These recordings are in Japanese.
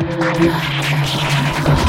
Thank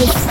です。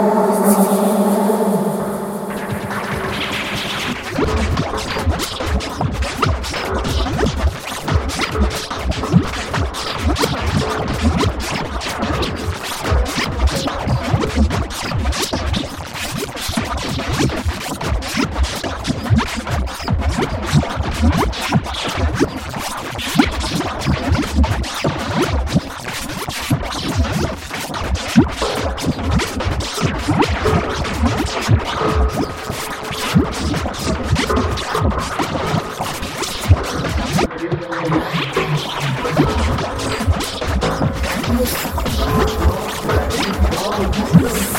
よっ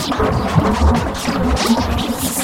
しゃ!